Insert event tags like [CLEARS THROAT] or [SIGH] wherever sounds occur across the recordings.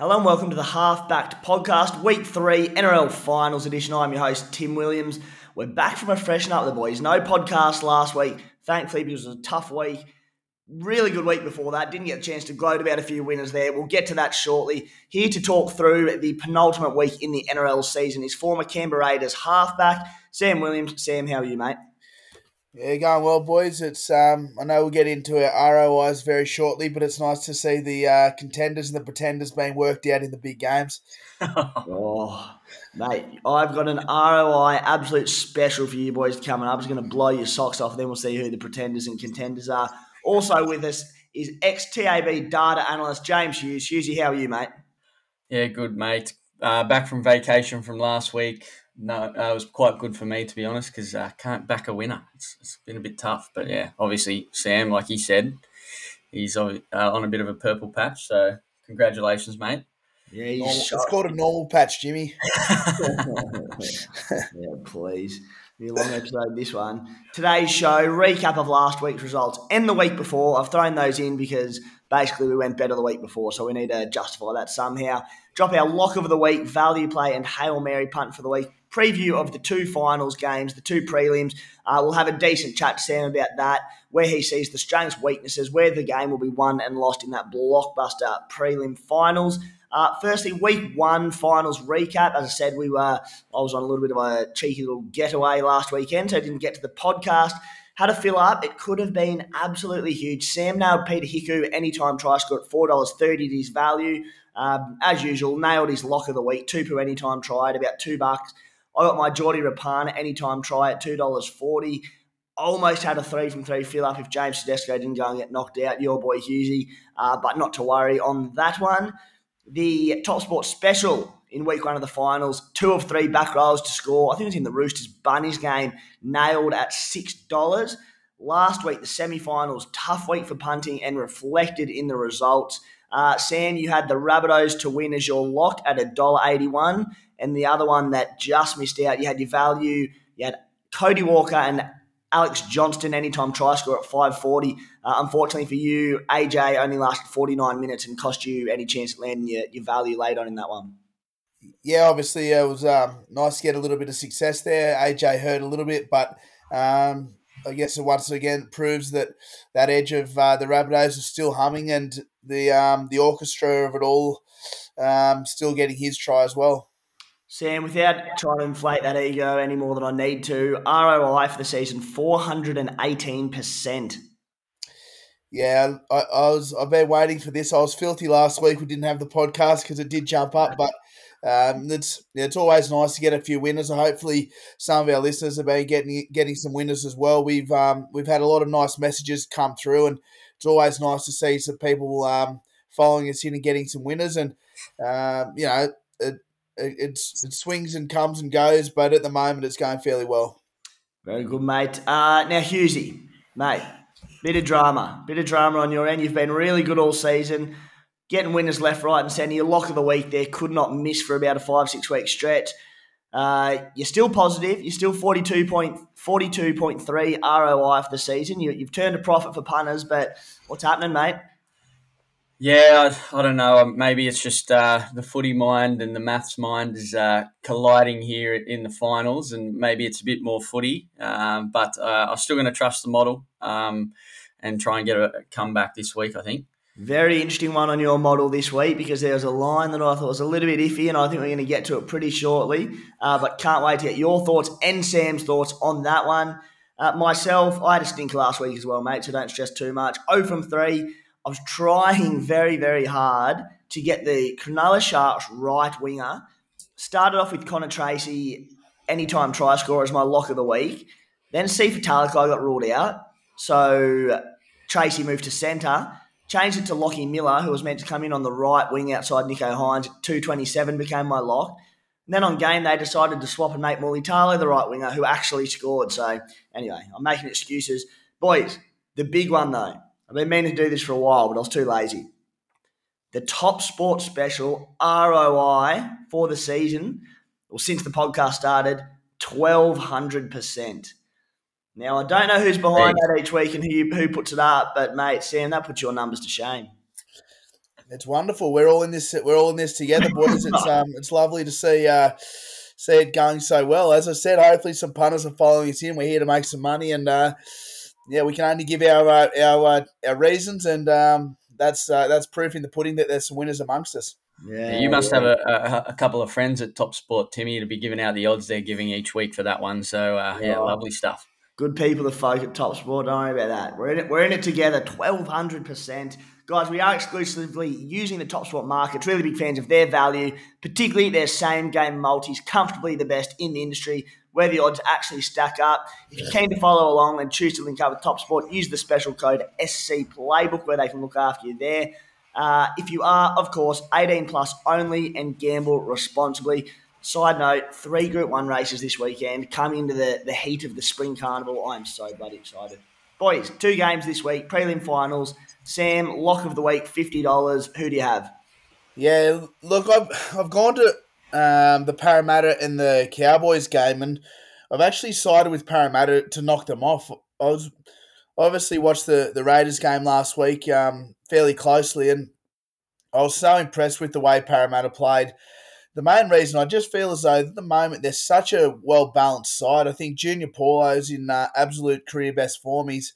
Hello and welcome to the Half Backed Podcast, Week 3 NRL Finals Edition. I'm your host, Tim Williams. We're back from a freshen up, the boys. No podcast last week, thankfully, because it was a tough week. Really good week before that. Didn't get a chance to gloat about a few winners there. We'll get to that shortly. Here to talk through the penultimate week in the NRL season is former Canberra Raiders halfback, Sam Williams. Sam, how are you, mate? Yeah, going well, boys. It's um, I know we'll get into our ROIs very shortly, but it's nice to see the uh, contenders and the pretenders being worked out in the big games. [LAUGHS] oh, mate, I've got an ROI absolute special for you boys coming up. It's going to blow your socks off. And then we'll see who the pretenders and contenders are. Also with us is ex-TAB data analyst James Hughes. Hughesy, how are you, mate? Yeah, good, mate. Uh, back from vacation from last week no, uh, it was quite good for me to be honest because I uh, can't back a winner. It's, it's been a bit tough, but yeah, obviously Sam, like he said, he's uh, on a bit of a purple patch. So congratulations, mate. Yeah, it's called a normal patch, Jimmy. [LAUGHS] yeah, please. Be a long episode, this one. Today's show, recap of last week's results and the week before. I've thrown those in because basically we went better the week before, so we need to justify that somehow. Drop our lock of the week, value play, and Hail Mary punt for the week preview of the two finals games, the two prelims. Uh, we'll have a decent chat to Sam about that, where he sees the strengths, weaknesses, where the game will be won and lost in that blockbuster prelim finals. Uh, firstly, week one finals recap. As I said, we were I was on a little bit of a cheeky little getaway last weekend, so I didn't get to the podcast. Had to fill up. It could have been absolutely huge. Sam nailed Peta Hiku anytime try score at four dollars thirty to his value. Um, as usual, nailed his lock of the week, two per anytime try at about two bucks. I got my Jordy Rapana anytime try at $2.40. Almost had a three from three fill up if James Tedesco didn't go and get knocked out, your boy Hughesy, uh, but not to worry on that one. The Top Sport Special in week one of the finals, two of three back rows to score. I think it was in the Roosters Bunnies game, nailed at $6. Last week, the semi finals, tough week for punting and reflected in the results. Uh, Sam, you had the Rabbitohs to win as your lock at $1.81 and the other one that just missed out, you had your value, you had Cody Walker and Alex Johnston anytime try score at 540. Uh, unfortunately for you, AJ only lasted 49 minutes and cost you any chance of landing your, your value late on in that one. Yeah, obviously it was um, nice to get a little bit of success there. AJ hurt a little bit, but um, I guess it once again proves that that edge of uh, the Rabbitohs is still humming and the um, the orchestra of it all um, still getting his try as well. Sam, without trying to inflate that ego any more than I need to, ROI for the season four hundred and eighteen percent. Yeah, I, I, was. I've been waiting for this. I was filthy last week. We didn't have the podcast because it did jump up, but um, it's it's always nice to get a few winners. And hopefully, some of our listeners have been getting getting some winners as well. We've um, we've had a lot of nice messages come through, and it's always nice to see some people um, following us in and getting some winners. And um, you know, it, it's it swings and comes and goes, but at the moment it's going fairly well. Very good, mate. Uh, now, Hughesy, mate, bit of drama, bit of drama on your end. You've been really good all season, getting winners left, right, and centre. Your lock of the week there could not miss for about a five, six week stretch. Uh, you're still positive. You're still 42.42.3 ROI for the season. You, have turned a profit for punters, but what's happening, mate? Yeah, I, I, don't know. Maybe it's just uh, the footy mind and the maths mind is uh, colliding here in the finals, and maybe it's a bit more footy. Um, but uh, I'm still going to trust the model um, and try and get a comeback this week. I think. Very interesting one on your model this week because there was a line that I thought was a little bit iffy, and I think we're going to get to it pretty shortly. Uh, but can't wait to get your thoughts and Sam's thoughts on that one. Uh, myself, I had a stink last week as well, mate, so don't stress too much. 0 from 3. I was trying very, very hard to get the Cronulla Sharks right winger. Started off with Connor Tracey, anytime try scorer as my lock of the week. Then Sifa Talakai got ruled out. So Tracey moved to centre. Changed it to Lockie Miller, who was meant to come in on the right wing outside Nicho Hynes. 227 became my lock. And then on game, they decided to swap and make Mulitalo the right winger, who actually scored. So anyway, I'm making excuses. Boys, the big one though I've been meaning to do this for a while, but I was too lazy. The top sports special ROI for the season, or since the podcast started, 1200%. Now, I don't know who's behind that each week and who, who puts it up, but mate, Sam, that puts your numbers to shame. It's wonderful. We're all in this. We're all in this together, boys. It's [LAUGHS] um, it's lovely to see uh, see it going so well. As I said, hopefully some punters are following us in. We're here to make some money, and uh, yeah, we can only give our uh, our uh, our reasons, and um, that's uh, that's proof in the pudding that there's some winners amongst us. Yeah, you must have a, a, a, couple of friends at Top Sport, Timmy, to be giving out the odds they're giving each week for that one. So uh, yeah, lovely stuff. Good people the folk at Top Sport. Don't worry about that. We're in it. We're in it together. Twelve hundred percent. Guys, we are exclusively using the Top Sport markets. Really big fans of their value, particularly their same game multis, comfortably the best in the industry, where the odds actually stack up. If you're keen to follow along and choose to link up with Top Sport, use the special code SC Playbook where they can look after you there. Uh, if you are, of course, 18 plus only and gamble responsibly. Side note, three Group 1 races this weekend, coming into the, the heat of the Spring Carnival. I'm so bloody excited. Boys, two games this week, prelim finals. Sam, lock of the week, fifty dollars. Who do you have? Yeah, look, I've I've gone to um, the Parramatta and the Cowboys game, and I've actually sided with Parramatta to knock them off. I was obviously watched the the Raiders game last week um, fairly closely, and I was so impressed with the way Parramatta played. The main reason I just feel as though at the moment they're such a well balanced side. I think Junior Paulo's in uh, absolute career best form. He's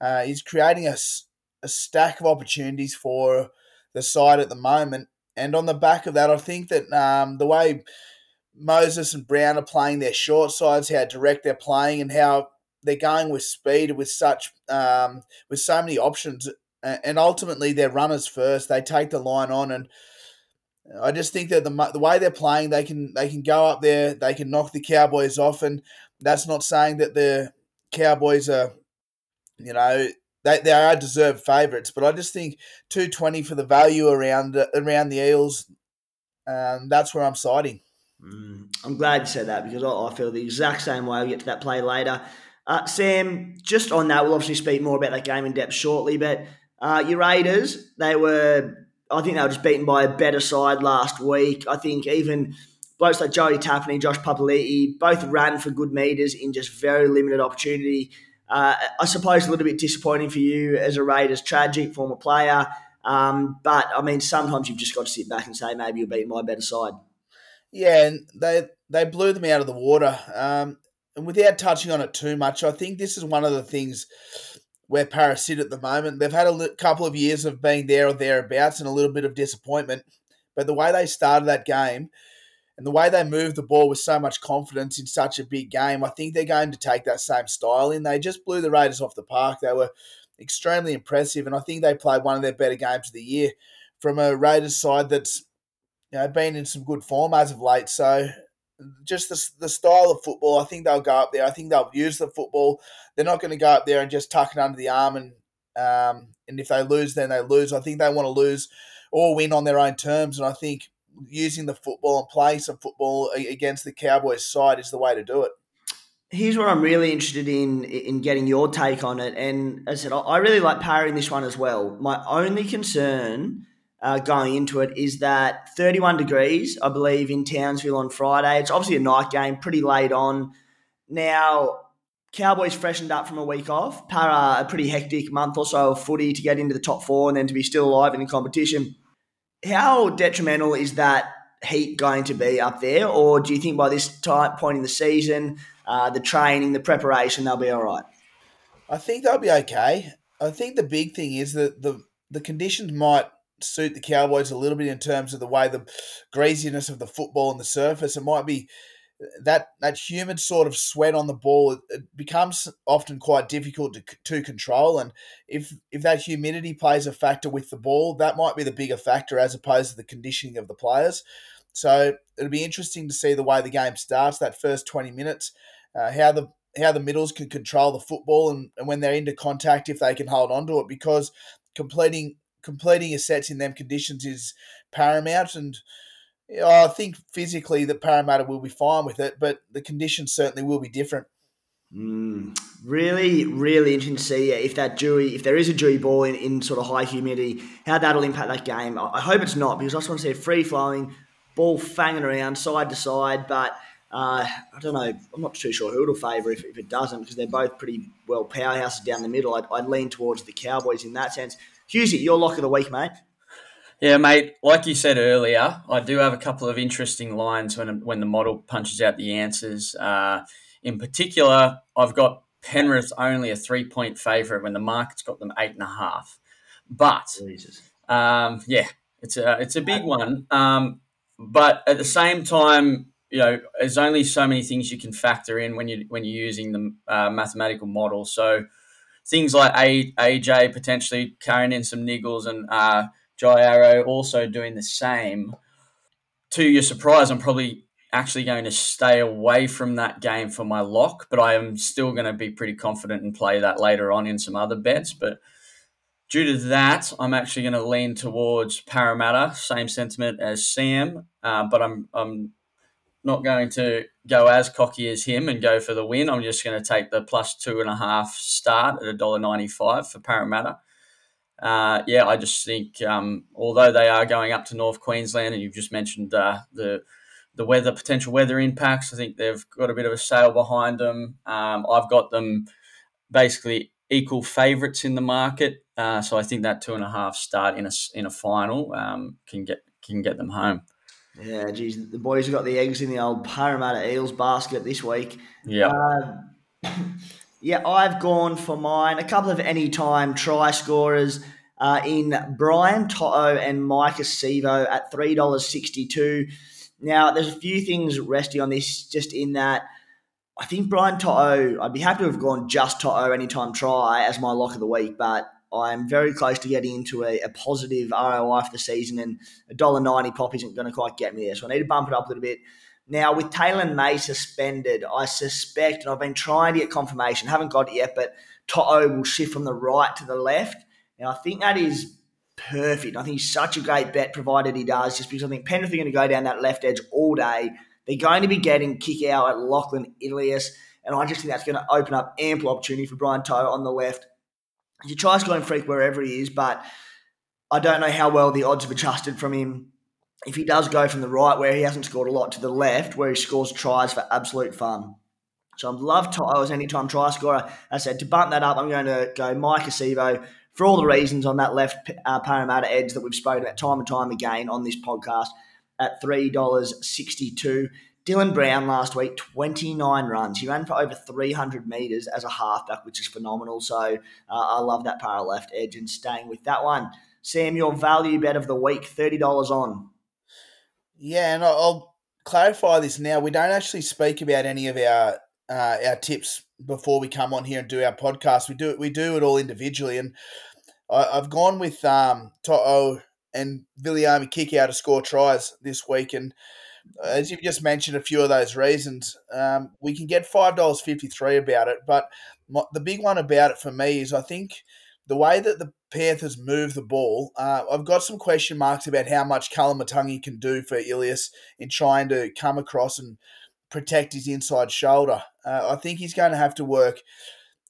uh, he's creating a, a stack of opportunities for the side at the moment. And on the back of that, I think that um, the way Moses and Brown are playing their short sides, how direct they're playing, and how they're going with speed with such um, with so many options, and ultimately they're runners first. They take the line on, and I just think that the the way they're playing, they can they can go up there, they can knock the Cowboys off, and that's not saying that the Cowboys are, you know, they, they are deserved favourites, but I just think two twenty for the value around around the Eels. Um, that's where I'm siding. Mm, I'm glad you said that because I, I feel the exact same way. I'll get to that play later. Uh, Sam, just on that, we'll obviously speak more about that game in depth shortly. But uh, your Raiders, they were I think they were just beaten by a better side last week. I think even blokes like Joey Tapine, Josh Papali'i, both ran for good meters in just very limited opportunity. Uh, I suppose a little bit disappointing for you as a Raiders tragic former player. Um, but I mean, sometimes you've just got to sit back and say maybe you'll beat my better side. Yeah, and they they blew them out of the water. Um, and without touching on it too much, I think this is one of the things where Paris sit at the moment. They've had a couple of years of being there or thereabouts and a little bit of disappointment. But the way they started that game and the way they moved the ball with so much confidence in such a big game, I think they're going to take that same style in. They just blew the Raiders off the park. They were extremely impressive, and I think they played one of their better games of the year from a Raiders side that's you know been in some good form as of late. So just the, the style of football, I think they'll go up there. I think they'll use the football. They're not going to go up there and just tuck it under the arm and um, and if they lose, then they lose. I think they want to lose or win on their own terms, and I think using the football and playing some football against the Cowboys side is the way to do it. Here's what I'm really interested in in getting your take on it, and as I said, I really like parrying this one as well. My only concern uh, going into it is that 31 degrees, I believe, in Townsville on Friday. It's obviously a night game, pretty late on. Now, Cowboys freshened up from a week off. Parra, a pretty hectic month or so of footy to get into the top four and then to be still alive in the competition. How detrimental is that heat going to be up there? Or do you think by this time, point in the season, uh, the training, the preparation, they'll be all right? I think they'll be okay. I think the big thing is that the the conditions might suit the Cowboys a little bit in terms of the way the greasiness of the football and the surface. It might be that that humid sort of sweat on the ball. It, it becomes often quite difficult to, to control, and if if that humidity plays a factor with the ball, that might be the bigger factor as opposed to the conditioning of the players. So it'll be interesting to see the way the game starts. That first twenty minutes, uh, how the how the middles can control the football and, and when they're into contact if they can hold on to it because completing completing your sets in them conditions is paramount. And I think physically the Parramatta will be fine with it, but the conditions certainly will be different. Mm, really, really interesting to see if that dewy, if there is a dewy ball in, in sort of high humidity, how that'll impact that game. I hope it's not because I just want to see a free flowing ball fanging around side to side. But uh, I don't know. I'm not too sure who it'll favour if, if it doesn't because they're both pretty well powerhouses down the middle. I'd, I'd lean towards the Cowboys in that sense. Hughesy, your lock of the week, mate. Yeah, mate. Like you said earlier, I do have a couple of interesting lines when when the model punches out the answers. Uh, in particular, I've got Penrith only a three point favourite when the market's got them eight and a half. But um, yeah, it's a it's a big one. Um, but at the same time, you know, there's only so many things you can factor in when you when you're using the uh, mathematical model. So things like AJ potentially carrying in some niggles and uh, Jai Arrow also doing the same. To your surprise, I'm probably actually going to stay away from that game for my lock, but I am still going to be pretty confident and play that later on in some other bets. But due to that, I'm actually going to lean towards Parramatta. Same sentiment as Sam, uh, but I'm I'm not going to go as cocky as him and go for the win. I'm just going to take the plus two and a half start at $1.95 for Parramatta uh, yeah, I just think um, although they are going up to North Queensland, and you've just mentioned uh, the the weather potential weather impacts, I think they've got a bit of a sail behind them. Um, I've got them basically equal favourites in the market, uh, so I think that two and a half start in a in a final um, can get can get them home. Yeah, geez, the boys have got the eggs in the old Parramatta Eels basket this week. Yeah. Yeah, I've gone for mine. A couple of anytime try scorers uh, in Brian To'o and Maika Sivo at $3.62. Now, there's a few things resting on this, just in that I think Brian To'o, I'd be happy to have gone just To'o anytime try as my lock of the week, but I'm very close to getting into a, a positive ROI for the season, and a $1.90 pop isn't going to quite get me there. So I need to bump it up a little bit. Now, with Taylan May suspended, I suspect, and I've been trying to get confirmation, haven't got it yet, but To'o will shift from the right to the left. Now, I think that is perfect. I think he's such a great bet, provided he does, just because I think Penrith are going to go down that left edge all day. They're going to be getting Kikau at Lachlan Ilias, and I just think that's going to open up ample opportunity for Brian To'o on the left. You try scoring freak wherever he is, but I don't know how well the odds have adjusted from him if he does go from the right, where he hasn't scored a lot, to the left, where he scores tries for absolute fun. So I'd love To'o as anytime try scorer. I said, to bump that up, I'm going to go Maika Sivo for all the reasons on that left uh, Parramatta edge that we've spoken about time and time again on this podcast at $3.62. Dylan Brown last week, 29 runs. He ran for over 300 metres as a halfback, which is phenomenal. So uh, I love that Parra left edge and staying with that one. Sam, your value bet of the week, $30 on. Yeah, and I'll clarify this now. We don't actually speak about any of our uh, our tips before we come on here and do our podcast. We do it. We do it all individually, and I, have gone with um, To'o and Viliame Kikau to score tries this week, and as you've just mentioned, a few of those reasons, um, we can get five dollars fifty three about it. But my, the big one about it for me is I think the way that the Panthers move the ball, uh, I've got some question marks about how much Koloamatangi can do for Ilias in trying to come across and protect his inside shoulder. Uh, I think he's going to have to work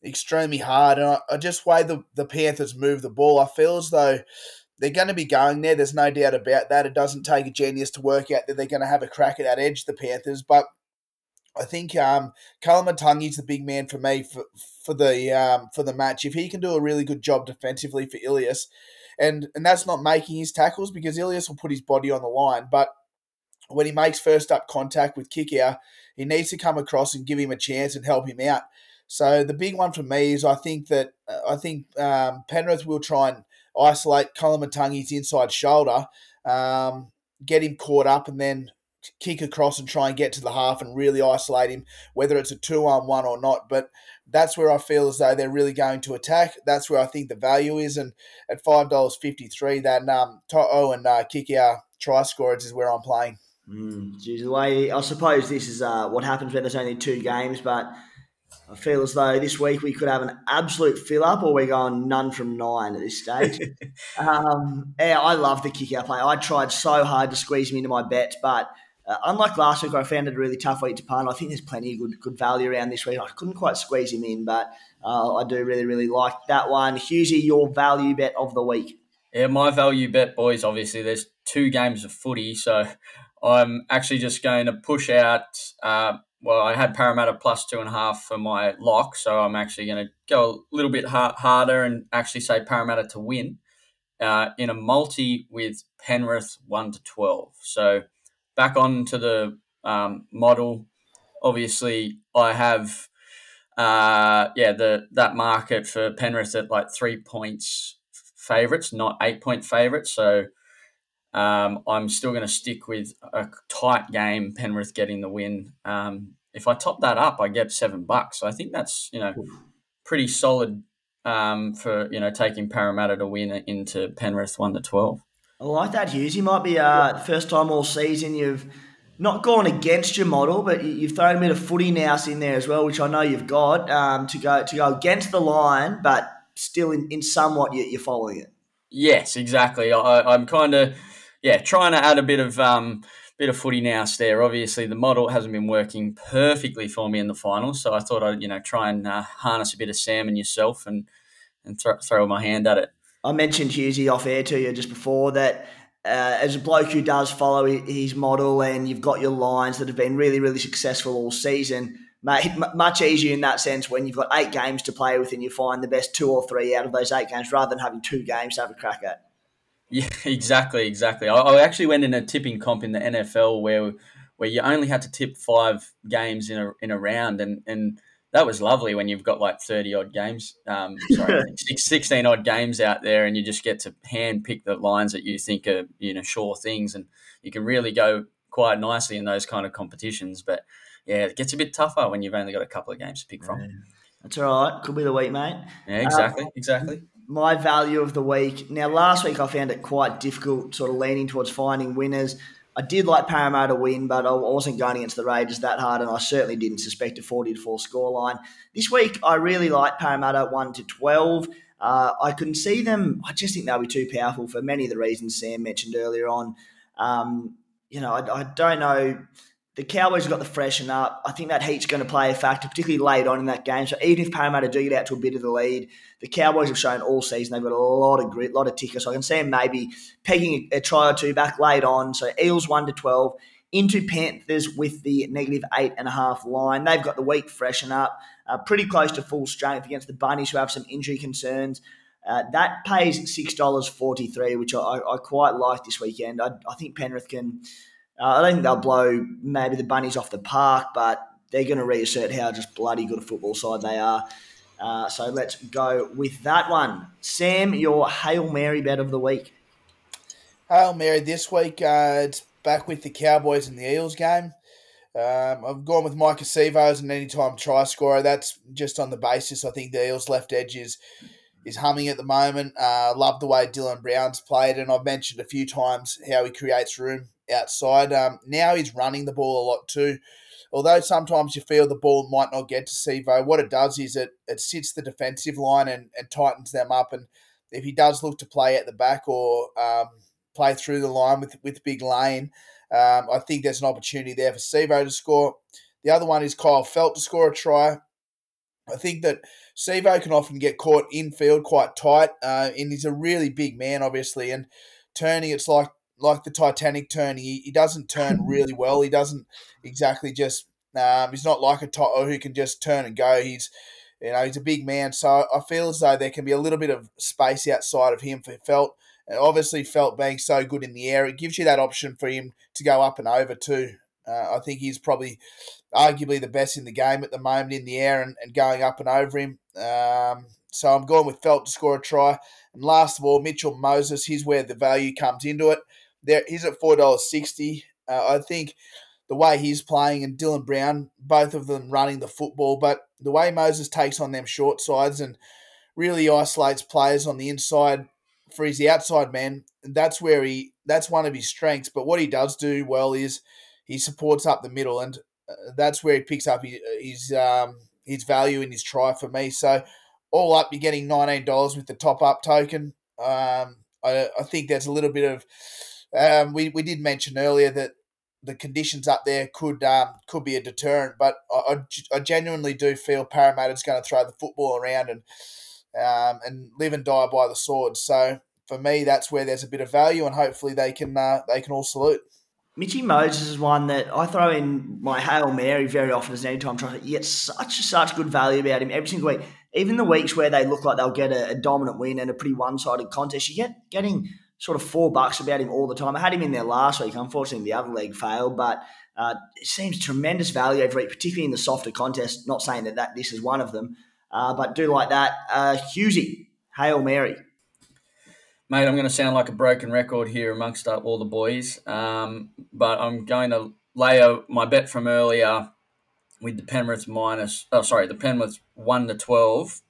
extremely hard. And I, I just way the, the Panthers move the ball, I feel as though they're going to be going there. There's no doubt about that. It doesn't take a genius to work out that they're going to have a crack at that edge, the Panthers. But I think um, is the big man for me for for the um, for the match. If he can do a really good job defensively for Ilias, and and that's not making his tackles because Ilias will put his body on the line, but when he makes first up contact with out, he needs to come across and give him a chance and help him out. So the big one for me is I think that uh, I think um, Penrith will try and isolate Koloamatangi's inside shoulder, um, get him caught up, and then kick across and try and get to the half and really isolate him, whether it's a two on one or not. But that's where I feel as though they're really going to attack. That's where I think the value is. And at five dollars fifty three, that um, To'o and uh, Kikau try scorers is where I'm playing. Mm, geez, the way I suppose this is uh, what happens when there's only two games, but I feel as though this week we could have an absolute fill up, or we're going none from nine at this stage. [LAUGHS] um, yeah, I love the Kikau play. I tried so hard to squeeze him into my bet, but uh, unlike last week, I found it a really tough week to punt. I think there's plenty of good good value around this week. I couldn't quite squeeze him in, but uh, I do really really like that one. Hughesy, your value bet of the week. Yeah, my value bet, boys. Obviously, there's two games of footy, so I'm actually just going to push out. Uh, well, I had Parramatta plus two and a half for my lock, so I'm actually going to go a little bit harder and actually say Parramatta to win. uh, in a multi with Penrith 1 to 12. So back on to the um, model. Obviously, I have uh, yeah the that market for Penrith at like three points favourites, not eight point favourites. So um, I'm still going to stick with a tight game, Penrith getting the win. Um, if I top that up, I get seven bucks. So I think that's you know pretty solid um, for you know taking Parramatta to win into Penrith one to twelve. I like that, Hughes. You might be uh, first time all season you've not gone against your model, but you've thrown a bit of footy now in there as well, which I know you've got um, to go to go against the line, but still in, in somewhat you're following it. Yes, exactly. I, am kind of yeah trying to add a bit of um, bit of footy now there. Obviously, the model hasn't been working perfectly for me in the finals, so I thought I'd you know try and uh, harness a bit of Sam and yourself and and th- throw my hand at it. I mentioned Hughesy off air to you just before that. Uh, as a bloke who does follow his model, and you've got your lines that have been really, really successful all season, mate, much easier in that sense when you've got eight games to play with and you find the best two or three out of those eight games rather than having two games to have a crack at. Yeah, [LAUGHS] exactly, exactly. I, I actually went in a tipping comp in the NFL where where you only had to tip five games in a in a round, and and that was lovely when you've got like 30 odd games, um, sorry, [LAUGHS] 16 odd games out there, and you just get to hand pick the lines that you think are, you know, sure things. And you can really go quite nicely in those kind of competitions. But yeah, it gets a bit tougher when you've only got a couple of games to pick from. That's all right. Could be the week, mate. Yeah, exactly. Um, exactly. My value of the week. Now, last week I found it quite difficult, sort of leaning towards finding winners. I did like Parramatta win, but I wasn't going against the Raiders that hard, and I certainly didn't suspect a 40 to 4 scoreline. This week, I really like Parramatta 1 to 12. Uh, I couldn't see them. I just think they'll be too powerful for many of the reasons Sam mentioned earlier on. Um, you know, I, I, don't know the Cowboys have got the freshen up. I think that heat's going to play a factor, particularly late on in that game. So even if Parramatta do get out to a bit of the lead, the Cowboys have shown all season they've got a lot of grit, a lot of tickers. So I can see them maybe pegging a try or two back late on. So Eels one to twelve into Panthers with the negative eight and a half line. They've got the week freshen up, uh, pretty close to full strength against the Bunnies who have some injury concerns. Uh, that pays six dollars forty three, which I, I, quite like this weekend. I, I think Penrith can uh, I don't think they'll blow maybe the bunnies off the park, but they're going to reassert how just bloody good a football side they are. Uh, so let's go with that one. Sam, your Hail Mary bet of the week. Hail Mary this week. Uh, it's back with the Cowboys and the Eels game. Um, I've gone with Maika Sivo as an anytime try scorer. That's just on the basis I think the Eels left edge is, is humming at the moment. Uh, love the way Dylan Brown's played, and I've mentioned a few times how he creates room outside. Um, now he's running the ball a lot too. Although sometimes you feel the ball might not get to Sivo, what it does is it, it sits the defensive line and, and tightens them up. And if he does look to play at the back or um, play through the line with, with Big Lane, um, I think there's an opportunity there for Sivo to score. The other one is Kyle Feldt to score a try. I think that Sivo can often get caught infield quite tight, uh, and he's a really big man, obviously. And turning, it's like like the Titanic turn, he, he doesn't turn [LAUGHS] really well. He doesn't exactly just. Um, he's not like a To'o who can just turn and go. He's you know he's a big man, so I feel as though there can be a little bit of space outside of him for Feldt. And obviously, Feldt being so good in the air, it gives you that option for him to go up and over too. Uh, I think he's probably arguably the best in the game at the moment in the air and, and going up and over him. Um, so I'm going with Feldt to score a try. And last of all, Mitchell Moses, he's where the value comes into it there he's at four dollars sixty. Uh, I think the way he's playing and Dylan Brown, both of them running the football, but the way Moses takes on them short sides and really isolates players on the inside for his outside man, that's where he that's one of his strengths. But what he does do well is he supports up the middle, and uh, that's where he picks up his his, um, his value in his try for me. So all up, you're getting nineteen dollars with the top up token. Um, I, I think that's a little bit of um, we, we did mention earlier that the conditions up there could um, could be a deterrent, but I, I genuinely do feel Parramatta's going to throw the football around and um, and live and die by the sword. So for me, that's where there's a bit of value, and hopefully they can uh, they can all salute. Mitchy Moses is one that I throw in my Hail Mary very often as an anytime try. You get such such good value about him every single week even the weeks where they look like they'll get a, a dominant win and a pretty one-sided contest, you get getting sort of four bucks about him all the time. I had him in there last week. Unfortunately, the other leg failed, but uh, it seems tremendous value week, particularly in the softer contest. Not saying that, that this is one of them, uh, but do like that. Uh, Hughesy, Hail Mary. Mate, I'm going to sound like a broken record here amongst all the boys, um, but I'm going to lay a, my bet from earlier with the Penrith minus, oh, sorry, the Penrith 1 to 12.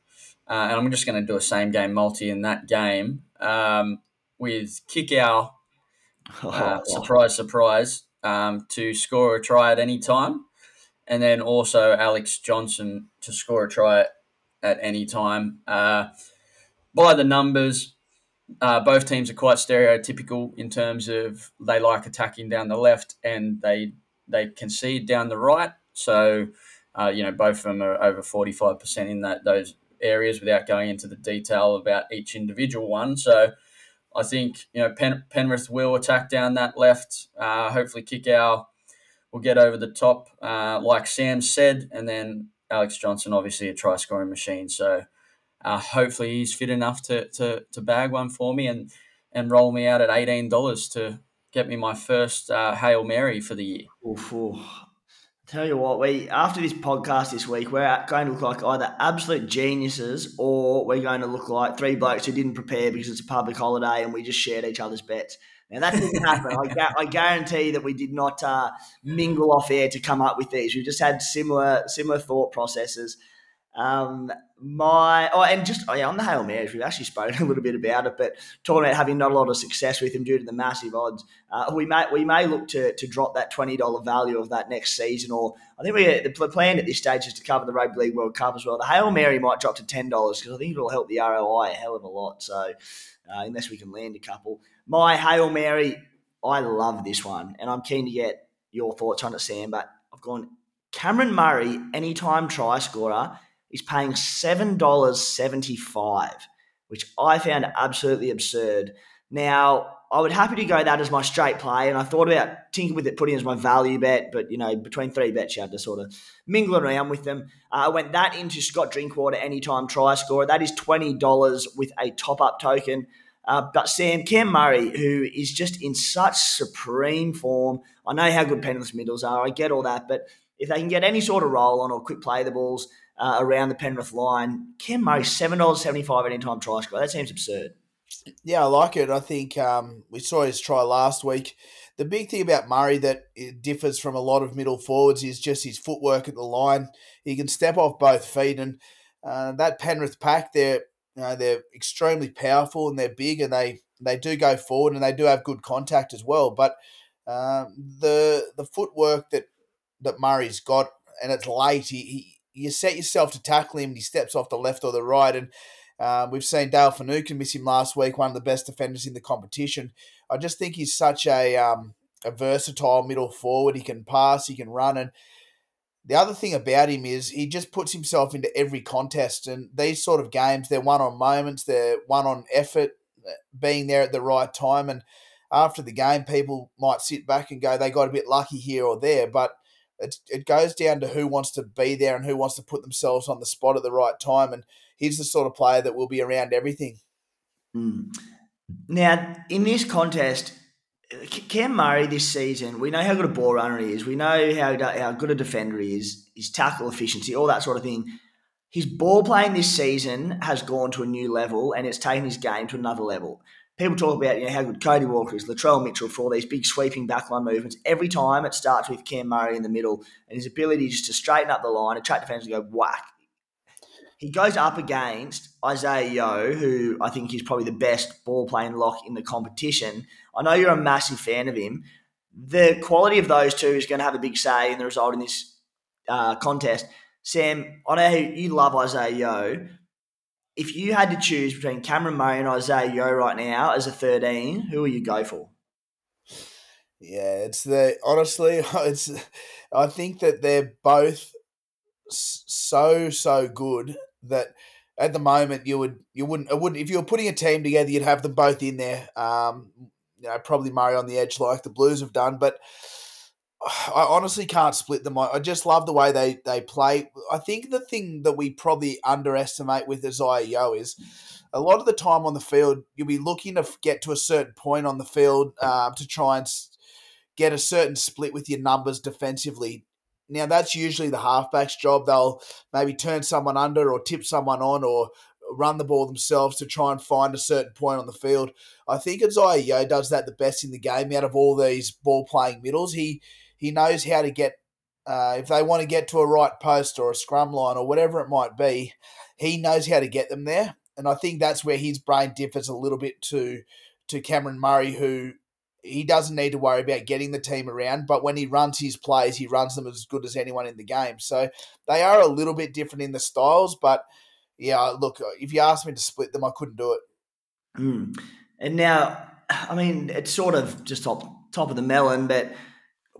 Uh, and I'm just going to do a same game multi in that game um, with Kikau, [LAUGHS] uh, surprise, surprise, um, to score a try at any time. And then also Alex Johnston to score a try at any time. Uh, by the numbers, uh, both teams are quite stereotypical in terms of they like attacking down the left and they they concede down the right. So, uh, you know, both of them are over forty five percent in that those areas without going into the detail about each individual one. So, I think you know Pen- Penrith will attack down that left. Uh, hopefully, Kikau will get over the top, uh, like Sam said, and then Alex Johnston, obviously a try scoring machine. So uh, hopefully he's fit enough to, to, to bag one for me and, and roll me out at $18 to get me my first uh, Hail Mary for the year. Oof, oof. Tell you what, we after this podcast this week, we're going to look like either absolute geniuses or we're going to look like three blokes who didn't prepare because it's a public holiday and we just shared each other's bets. Now that didn't happen. I, I, guarantee that we did not uh, mingle off air to come up with these. We just had similar similar thought processes. Um, my oh, and just oh yeah, on the Hail Marys, we've actually spoken [LAUGHS] a little bit about it, but talking about having not a lot of success with him due to the massive odds, uh, we may we may look to to drop that twenty dollar value of that next season, or I think we the plan at this stage is to cover the Rugby League World Cup as well. The Hail Mary might drop to ten dollars because I think it'll help the ROI a hell of a lot. So uh, unless we can land a couple, my Hail Mary, I love this one, and I'm keen to get your thoughts on it, Sam. But I've gone Cameron Murray, anytime try scorer is paying $7.75, which I found absolutely absurd. Now, I would happy to go that as my straight play, and I thought about tinkering with it, putting it as my value bet, but you know, between three bets, you had to sort of mingle around with them. Uh, I went that into Scott Drinkwater anytime try scorer. That is twenty dollars with a top up token. Uh, but Sam Cam Murray, who is just in such supreme form, I know how good Penrith's middles are. I get all that, but if they can get any sort of roll on or quick play the balls, uh, around the Penrith line. Cam Murray, seven dollars seventy five at any time try score. That seems absurd. Yeah, I like it. I think um, we saw his try last week. The big thing about Murray that differs from a lot of middle forwards is just his footwork at the line. He can step off both feet, and uh, that Penrith pack, they're you know, they're extremely powerful and they're big, and they they do go forward and they do have good contact as well. But um, the the footwork that that Murray's got, and it's late. He, he you set yourself to tackle him, and he steps off the left or the right. And uh, we've seen Dale Finucane miss him last week, one of the best defenders in the competition. I just think he's such a um, a versatile middle forward. He can pass, he can run, and the other thing about him is he just puts himself into every contest. And these sort of games, they're one on moments, they're one on effort, uh, being there at the right time. And after the game, people might sit back and go, they got a bit lucky here or there, but it, it goes down to who wants to be there and who wants to put themselves on the spot at the right time. And he's the sort of player that will be around everything. Mm. Now, in this contest, Cam Murray this season, we know how good a ball runner he is. We know how, how good a defender he is, his tackle efficiency, all that sort of thing. His ball playing this season has gone to a new level and it's taken his game to another level people talk about you know how good Cody Walker is, Latrell Mitchell for all these big sweeping backline movements. Every time it starts with Cam Murray in the middle and his ability just to straighten up the line, attract defenders, and go whack. He goes up against Isaiah Yeo, who I think is probably the best ball playing lock in the competition. I know you're a massive fan of him. The quality of those two is going to have a big say in the result in this uh, contest. Sam, I know you love Isaiah Yeo if you had to choose between Cameron Murray and Isaiah Yeo right now as a 13, who will you go for? Yeah, it's the honestly, [LAUGHS] it's. I think that they're both so so good that at the moment you would you wouldn't it wouldn't if you were putting a team together you'd have them both in there. Um, you know, probably Murray on the edge like the Blues have done, but I honestly can't split them. I, just love the way they, they play. I think the thing that we probably underestimate with Isaiah Yeo is a lot of the time on the field, you'll be looking to get to a certain point on the field uh, to try and get a certain split with your numbers defensively. Now, that's usually the halfback's job. They'll maybe turn someone under or tip someone on or run the ball themselves to try and find a certain point on the field. I think Isaiah Yeo does that the best in the game out of all these ball playing middles. He he knows how to get uh, if they want to get to a right post or a scrum line or whatever it might be, he knows how to get them there. And I think that's where his brain differs a little bit to to Cameron Murray, who he doesn't need to worry about getting the team around, but when he runs his plays, he runs them as good as anyone in the game. So they are a little bit different in the styles, but yeah, look, if you asked me to split them, I couldn't do it. Mm. And now, I mean, it's sort of just top top of the melon, but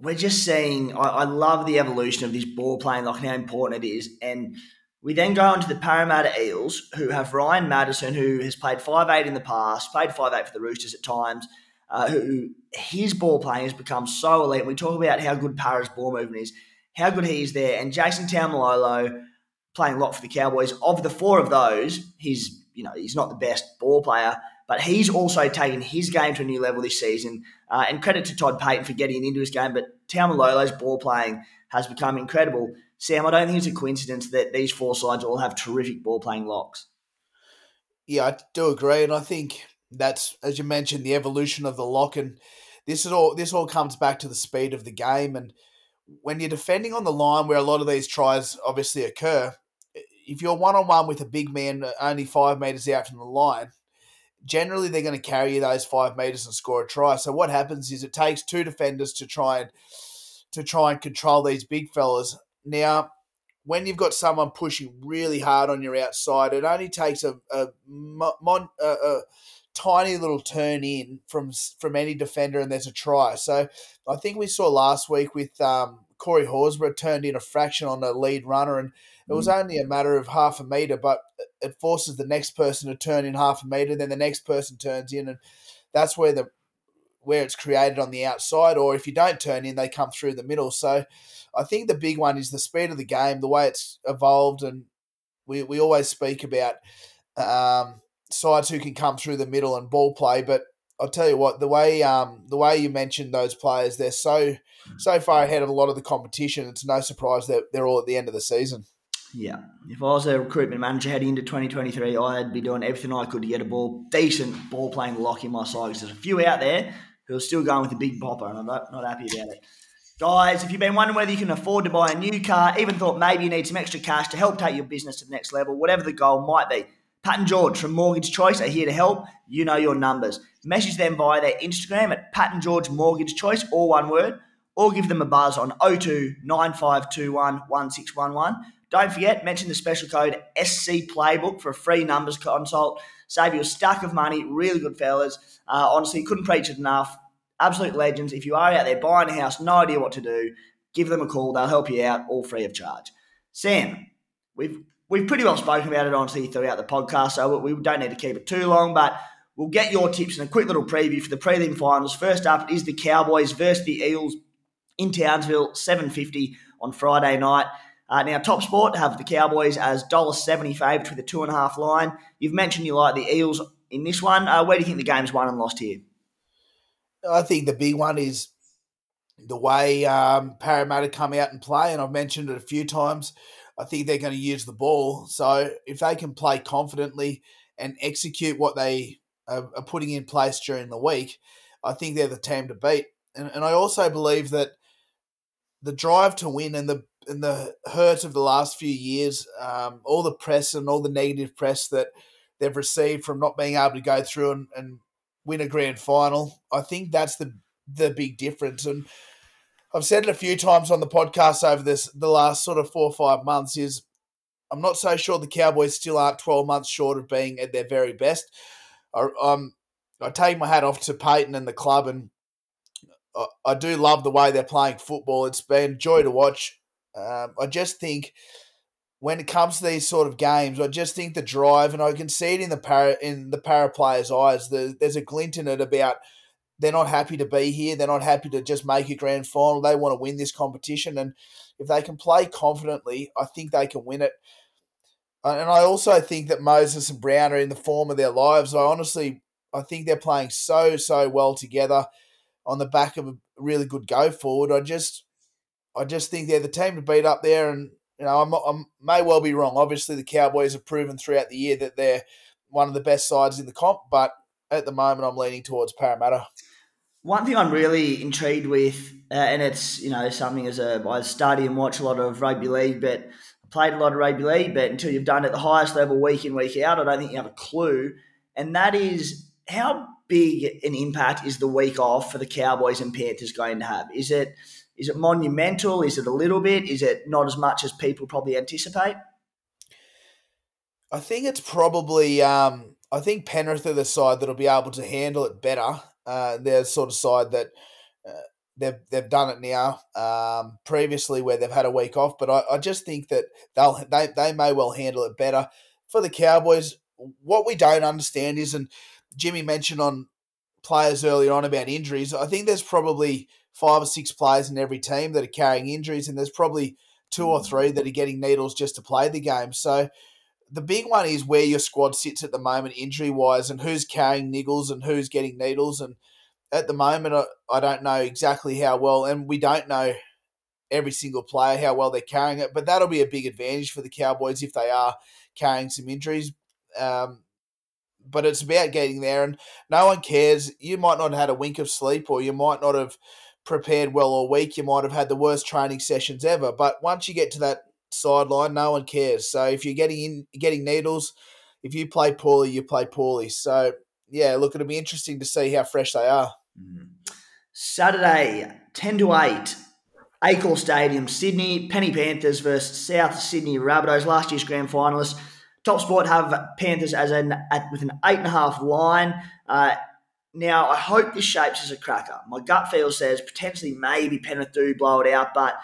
we're just seeing. I, I love the evolution of this ball playing, like how important it is, and. We then go on to the Parramatta Eels, who have Ryan Matterson, who has played five eight in the past, played five eight for the Roosters at times, uh, who his ball playing has become so elite. We talk about how good Parra's ball movement is, how good he is there, and Jason Taumalolo playing a lot for the Cowboys. Of the four of those, he's you know he's not the best ball player, but he's also taken his game to a new level this season. Uh, and credit to Todd Payten for getting into his game, but Taumalolo's ball playing has become incredible. Sam, I don't think it's a coincidence that these four sides all have terrific ball playing locks. Yeah, I do agree, and I think that's as you mentioned the evolution of the lock, and this is all this all comes back to the speed of the game, and when you're defending on the line where a lot of these tries obviously occur, if you're one on one with a big man only five meters out from the line, generally they're going to carry you those five meters and score a try. So what happens is it takes two defenders to try and to try and control these big fellas. Now, when you've got someone pushing really hard on your outside, it only takes a a, mon, a, a tiny little turn in from from any defender, and there's a try. So I think we saw last week with um, Corey Horsburgh turned in a fraction on a lead runner, and it was mm. only a matter of half a meter, but it forces the next person to turn in half a meter, then the next person turns in, and that's where the where it's created on the outside. Or if you don't turn in, they come through the middle. So I think the big one is the speed of the game, the way it's evolved, and we we always speak about. Um, sides who can come through the middle and ball play. But I'll tell you what, the way um, the way you mentioned those players, they're so so far ahead of a lot of the competition. It's no surprise that they're all at the end of the season. Yeah, if I was a recruitment manager heading into 2023, I'd be doing everything I could to get a ball decent ball playing lock in my side. Because there's a few out there who are still going with a big popper, and I'm not, not happy about it. Guys, if you've been wondering whether you can afford to buy a new car, even thought maybe you need some extra cash to help take your business to the next level, whatever the goal might be, Pat and George from Mortgage Choice are here to help. You know your numbers. Message them via their Instagram at Pat and George Mortgage Choice, all one word, or give them a buzz on 02 9521 1611. Don't forget, mention the special code SC Playbook for a free numbers consult. Save you a stack of money. Really good fellas. Uh, honestly, couldn't preach it enough. Absolute legends. If you are out there buying a house, no idea what to do, give them a call. They'll help you out, all free of charge. Sam, we've we've pretty well spoken about it honestly throughout the podcast, so we don't need to keep it too long, but we'll get your tips and a quick little preview for the prelim finals. First up is the Cowboys versus the Eels in Townsville, 7.50 on Friday night. Uh, now, Top Sport have the Cowboys as $1.70 favourites with a two and a half line. You've mentioned you like the Eels in this one. Uh, where do you think the game's won and lost here? I think the big one is the way um, Parramatta come out and play, and I've mentioned it a few times. I think they're going to use the ball. So if they can play confidently and execute what they are, are putting in place during the week, I think they're the team to beat. And, and I also believe that the drive to win and the and the hurt of the last few years, um, all the press and all the negative press that they've received from not being able to go through and, and win a grand final, I think that's the the big difference. And I've said it a few times on the podcast over this the last sort of four or five months is I'm not so sure the Cowboys still aren't 12 months short of being at their very best. I, um, I take my hat off to Payten and the club, and I, do love the way they're playing football. It's been a joy to watch. Um, I just think when it comes to these sort of games, I just think the drive, and I can see it in the Parra in the Parra players' eyes. The, there's a glint in it about they're not happy to be here. They're not happy to just make a grand final. They want to win this competition, and if they can play confidently, I think they can win it. And I also think that Moses and Brown are in the form of their lives. I honestly, I think they're playing so so well together on the back of a really good go forward. I just, I just think they're the team to beat up there, and you know, I may well be wrong. Obviously, the Cowboys have proven throughout the year that they're one of the best sides in the comp, but at the moment, I'm leaning towards Parramatta. One thing I'm really intrigued with, uh, and it's you know something as a I study and watch a lot of rugby league, but played a lot of rugby league, but until you've done it at the highest level week in week out, I don't think you have a clue. And that is how big an impact is the week off for the Cowboys and Panthers going to have? Is it is it monumental? Is it a little bit? Is it not as much as people probably anticipate? I think it's probably. Um, I think Penrith are the side that'll be able to handle it better. Uh, they're the sort of side that uh, they've they've done it now. Um, previously, where they've had a week off, but I, I just think that they'll they, they may well handle it better. For the Cowboys, what we don't understand is, and Jimmy mentioned on players earlier on about injuries. I think there's probably five or six players in every team that are carrying injuries, and there's probably two or three that are getting needles just to play the game. So the big one is where your squad sits at the moment, injury wise, and who's carrying niggles and who's getting needles. And at the moment, I, I don't know exactly how well, and we don't know every single player how well they're carrying it, but that'll be a big advantage for the Cowboys if they are carrying some injuries. Um, but it's about getting there, and no one cares. You might not have had a wink of sleep, or you might not have prepared well all week. You might have had the worst training sessions ever. But once you get to that sideline, no one cares. So if you're getting in, getting needles, if you play poorly, you play poorly. So yeah, look, it'll be interesting to see how fresh they are. Mm-hmm. Saturday, ten to eight. Accor Stadium, Sydney, Penrith Panthers versus South Sydney Rabbitohs, last year's grand finalists. Top Sport have Panthers as an at, with an eight and a half line. Uh, now, I hope this shapes as a cracker. My gut feel says potentially maybe Penrith do blow it out, but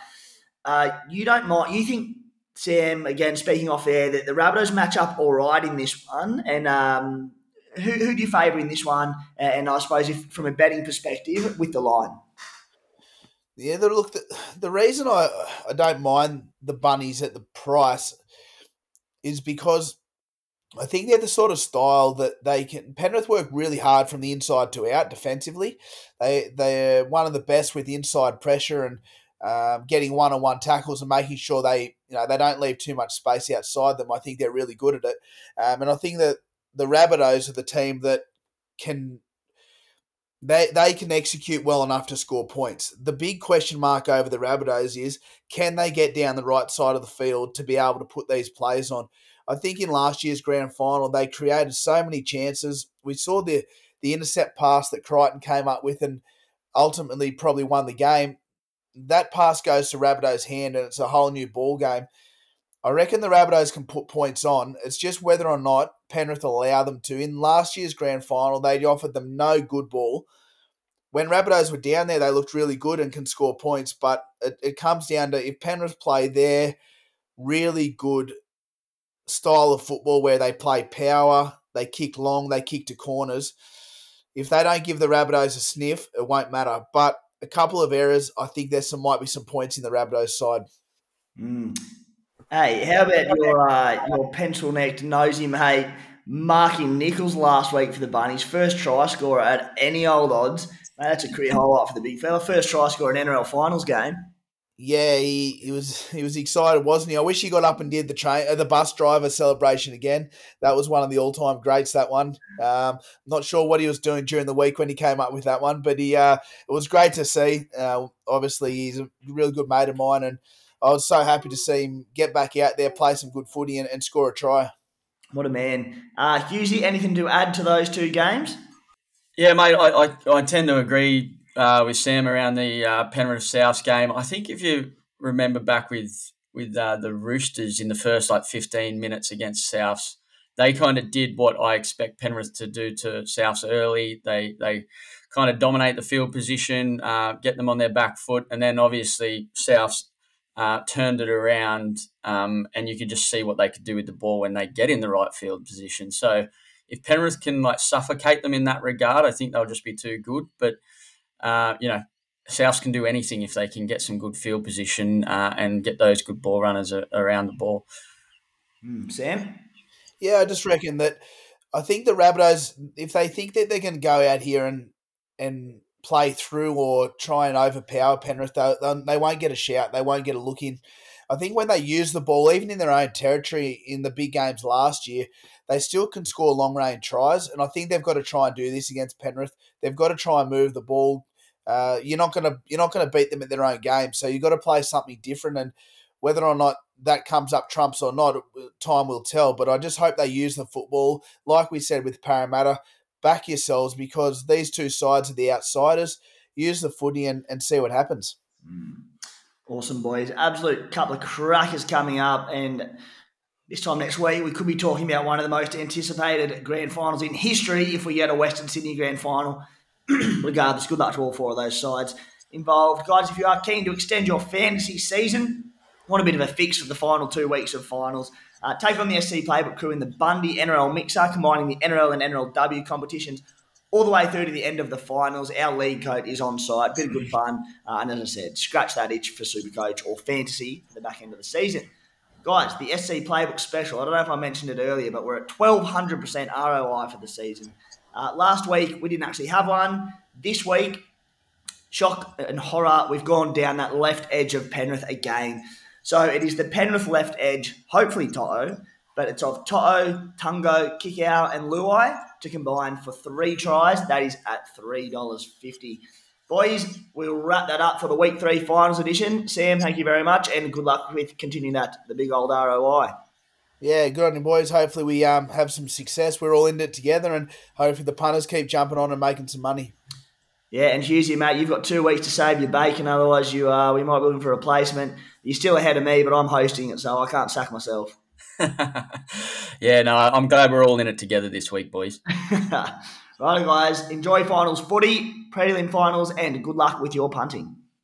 uh, you don't mind. You think Sam again speaking off air that the Rabbitohs match up all right in this one, and um, who, who do you favour in this one? And I suppose if from a betting perspective with the line. Yeah, the, look, the, the reason I, I don't mind the bunnies at the price is because I think they're the sort of style that they can. Penrith work really hard from the inside to out defensively. They they're one of the best with inside pressure and um, getting one on one tackles and making sure they you know they don't leave too much space outside them. I think they're really good at it, um, and I think that the Rabbitohs are the team that can they they can execute well enough to score points. The big question mark over the Rabbitohs is can they get down the right side of the field to be able to put these plays on? I think in last year's grand final they created so many chances. We saw the the intercept pass that Crichton came up with and ultimately probably won the game. That pass goes to Rabbitohs' hand and it's a whole new ball game. I reckon the Rabbitohs can put points on. It's just whether or not Penrith allow them to. In last year's grand final, they offered them no good ball. When Rabbitohs were down there, they looked really good and can score points, but it, it comes down to if Penrith play their really good style of football where they play power, they kick long, they kick to corners. If they don't give the Rabbitohs a sniff, it won't matter. But a couple of errors, I think there's some might be some points in the Rabbitohs side. Mm. Hey, how about your uh, your pencil necked nosy mate Marky Nicholls last week for the Bunnies? First try scorer at any old odds. Mate, that's a career [LAUGHS] highlight for the big fella. First try scorer in NRL finals game. Yeah, he, he was he was excited, wasn't he? I wish he got up and did the train uh, the bus driver celebration again. That was one of the all time greats. That one. Um, not sure what he was doing during the week when he came up with that one, but he uh, it was great to see. Uh, obviously, he's a really good mate of mine, and I was so happy to see him get back out there, play some good footy, and, and score a try. What a man. Uh, Hughesy, anything to add to those two games? Yeah, mate, I, I, I tend to agree uh, with Sam around the uh, Penrith South game. I think if you remember back with with uh, the Roosters in the first like 15 minutes against Souths, they kind of did what I expect Penrith to do to Souths early. They they kind of dominate the field position, uh, get them on their back foot, and then obviously Souths uh, turned it around, um, and you could just see what they could do with the ball when they get in the right field position. So, if Penrith can like suffocate them in that regard, I think they'll just be too good. But uh, you know, South can do anything if they can get some good field position uh, and get those good ball runners a- around the ball. Mm, Sam? Yeah, I just reckon that I think the Rabbitohs, if they think that they can go out here and and play through or try and overpower Penrith, they, they won't get a shout. They won't get a look in. I think when they use the ball, even in their own territory in the big games last year, they still can score long range tries. And I think they've got to try and do this against Penrith. They've got to try and move the ball. Uh, you're not gonna you're not gonna beat them at their own game. So you've got to play something different. And whether or not that comes up trumps or not, time will tell. But I just hope they use the football, like we said with Parramatta. Back yourselves because these two sides are the outsiders. Use the footy and, and see what happens. Mm. Awesome, boys. Absolute couple of crackers coming up. And this time next week, we could be talking about one of the most anticipated grand finals in history if we get a Western Sydney grand final. [CLEARS THROAT] Regardless, good luck to all four of those sides involved. Guys, if you are keen to extend your fantasy season, want a bit of a fix for the final two weeks of finals, uh, take on the SC Playbook crew in the Bundy NRL Mixer, combining the NRL and NRLW competitions all the way through to the end of the finals. Our league coat is on site. Bit of good fun. Uh, and as I said, scratch that itch for Supercoach or fantasy at the back end of the season. Guys, the SC Playbook Special, I don't know if I mentioned it earlier, but we're at 1200% ROI for the season. Uh, last week, we didn't actually have one. This week, shock and horror, we've gone down that left edge of Penrith again. So it is the Penrith left edge, hopefully Toto, but it's of Toto, Tago, Kikau, and Luai to combine for three tries. That is at $3.50. Boys, we'll wrap that up for the week three finals edition. Sam, thank you very much, and good luck with continuing that, the big old ROI. Yeah, good on you, boys. Hopefully, we um, have some success. We're all in it together, and hopefully, the punters keep jumping on and making some money. Yeah, and Hughesy, mate, you've got two weeks to save your bacon. Otherwise, you uh, we might be looking for a replacement. You're still ahead of me, but I'm hosting it, so I can't sack myself. [LAUGHS] yeah, no, I'm glad we're all in it together this week, boys. [LAUGHS] right, guys, enjoy finals footy, prelim finals, and good luck with your punting.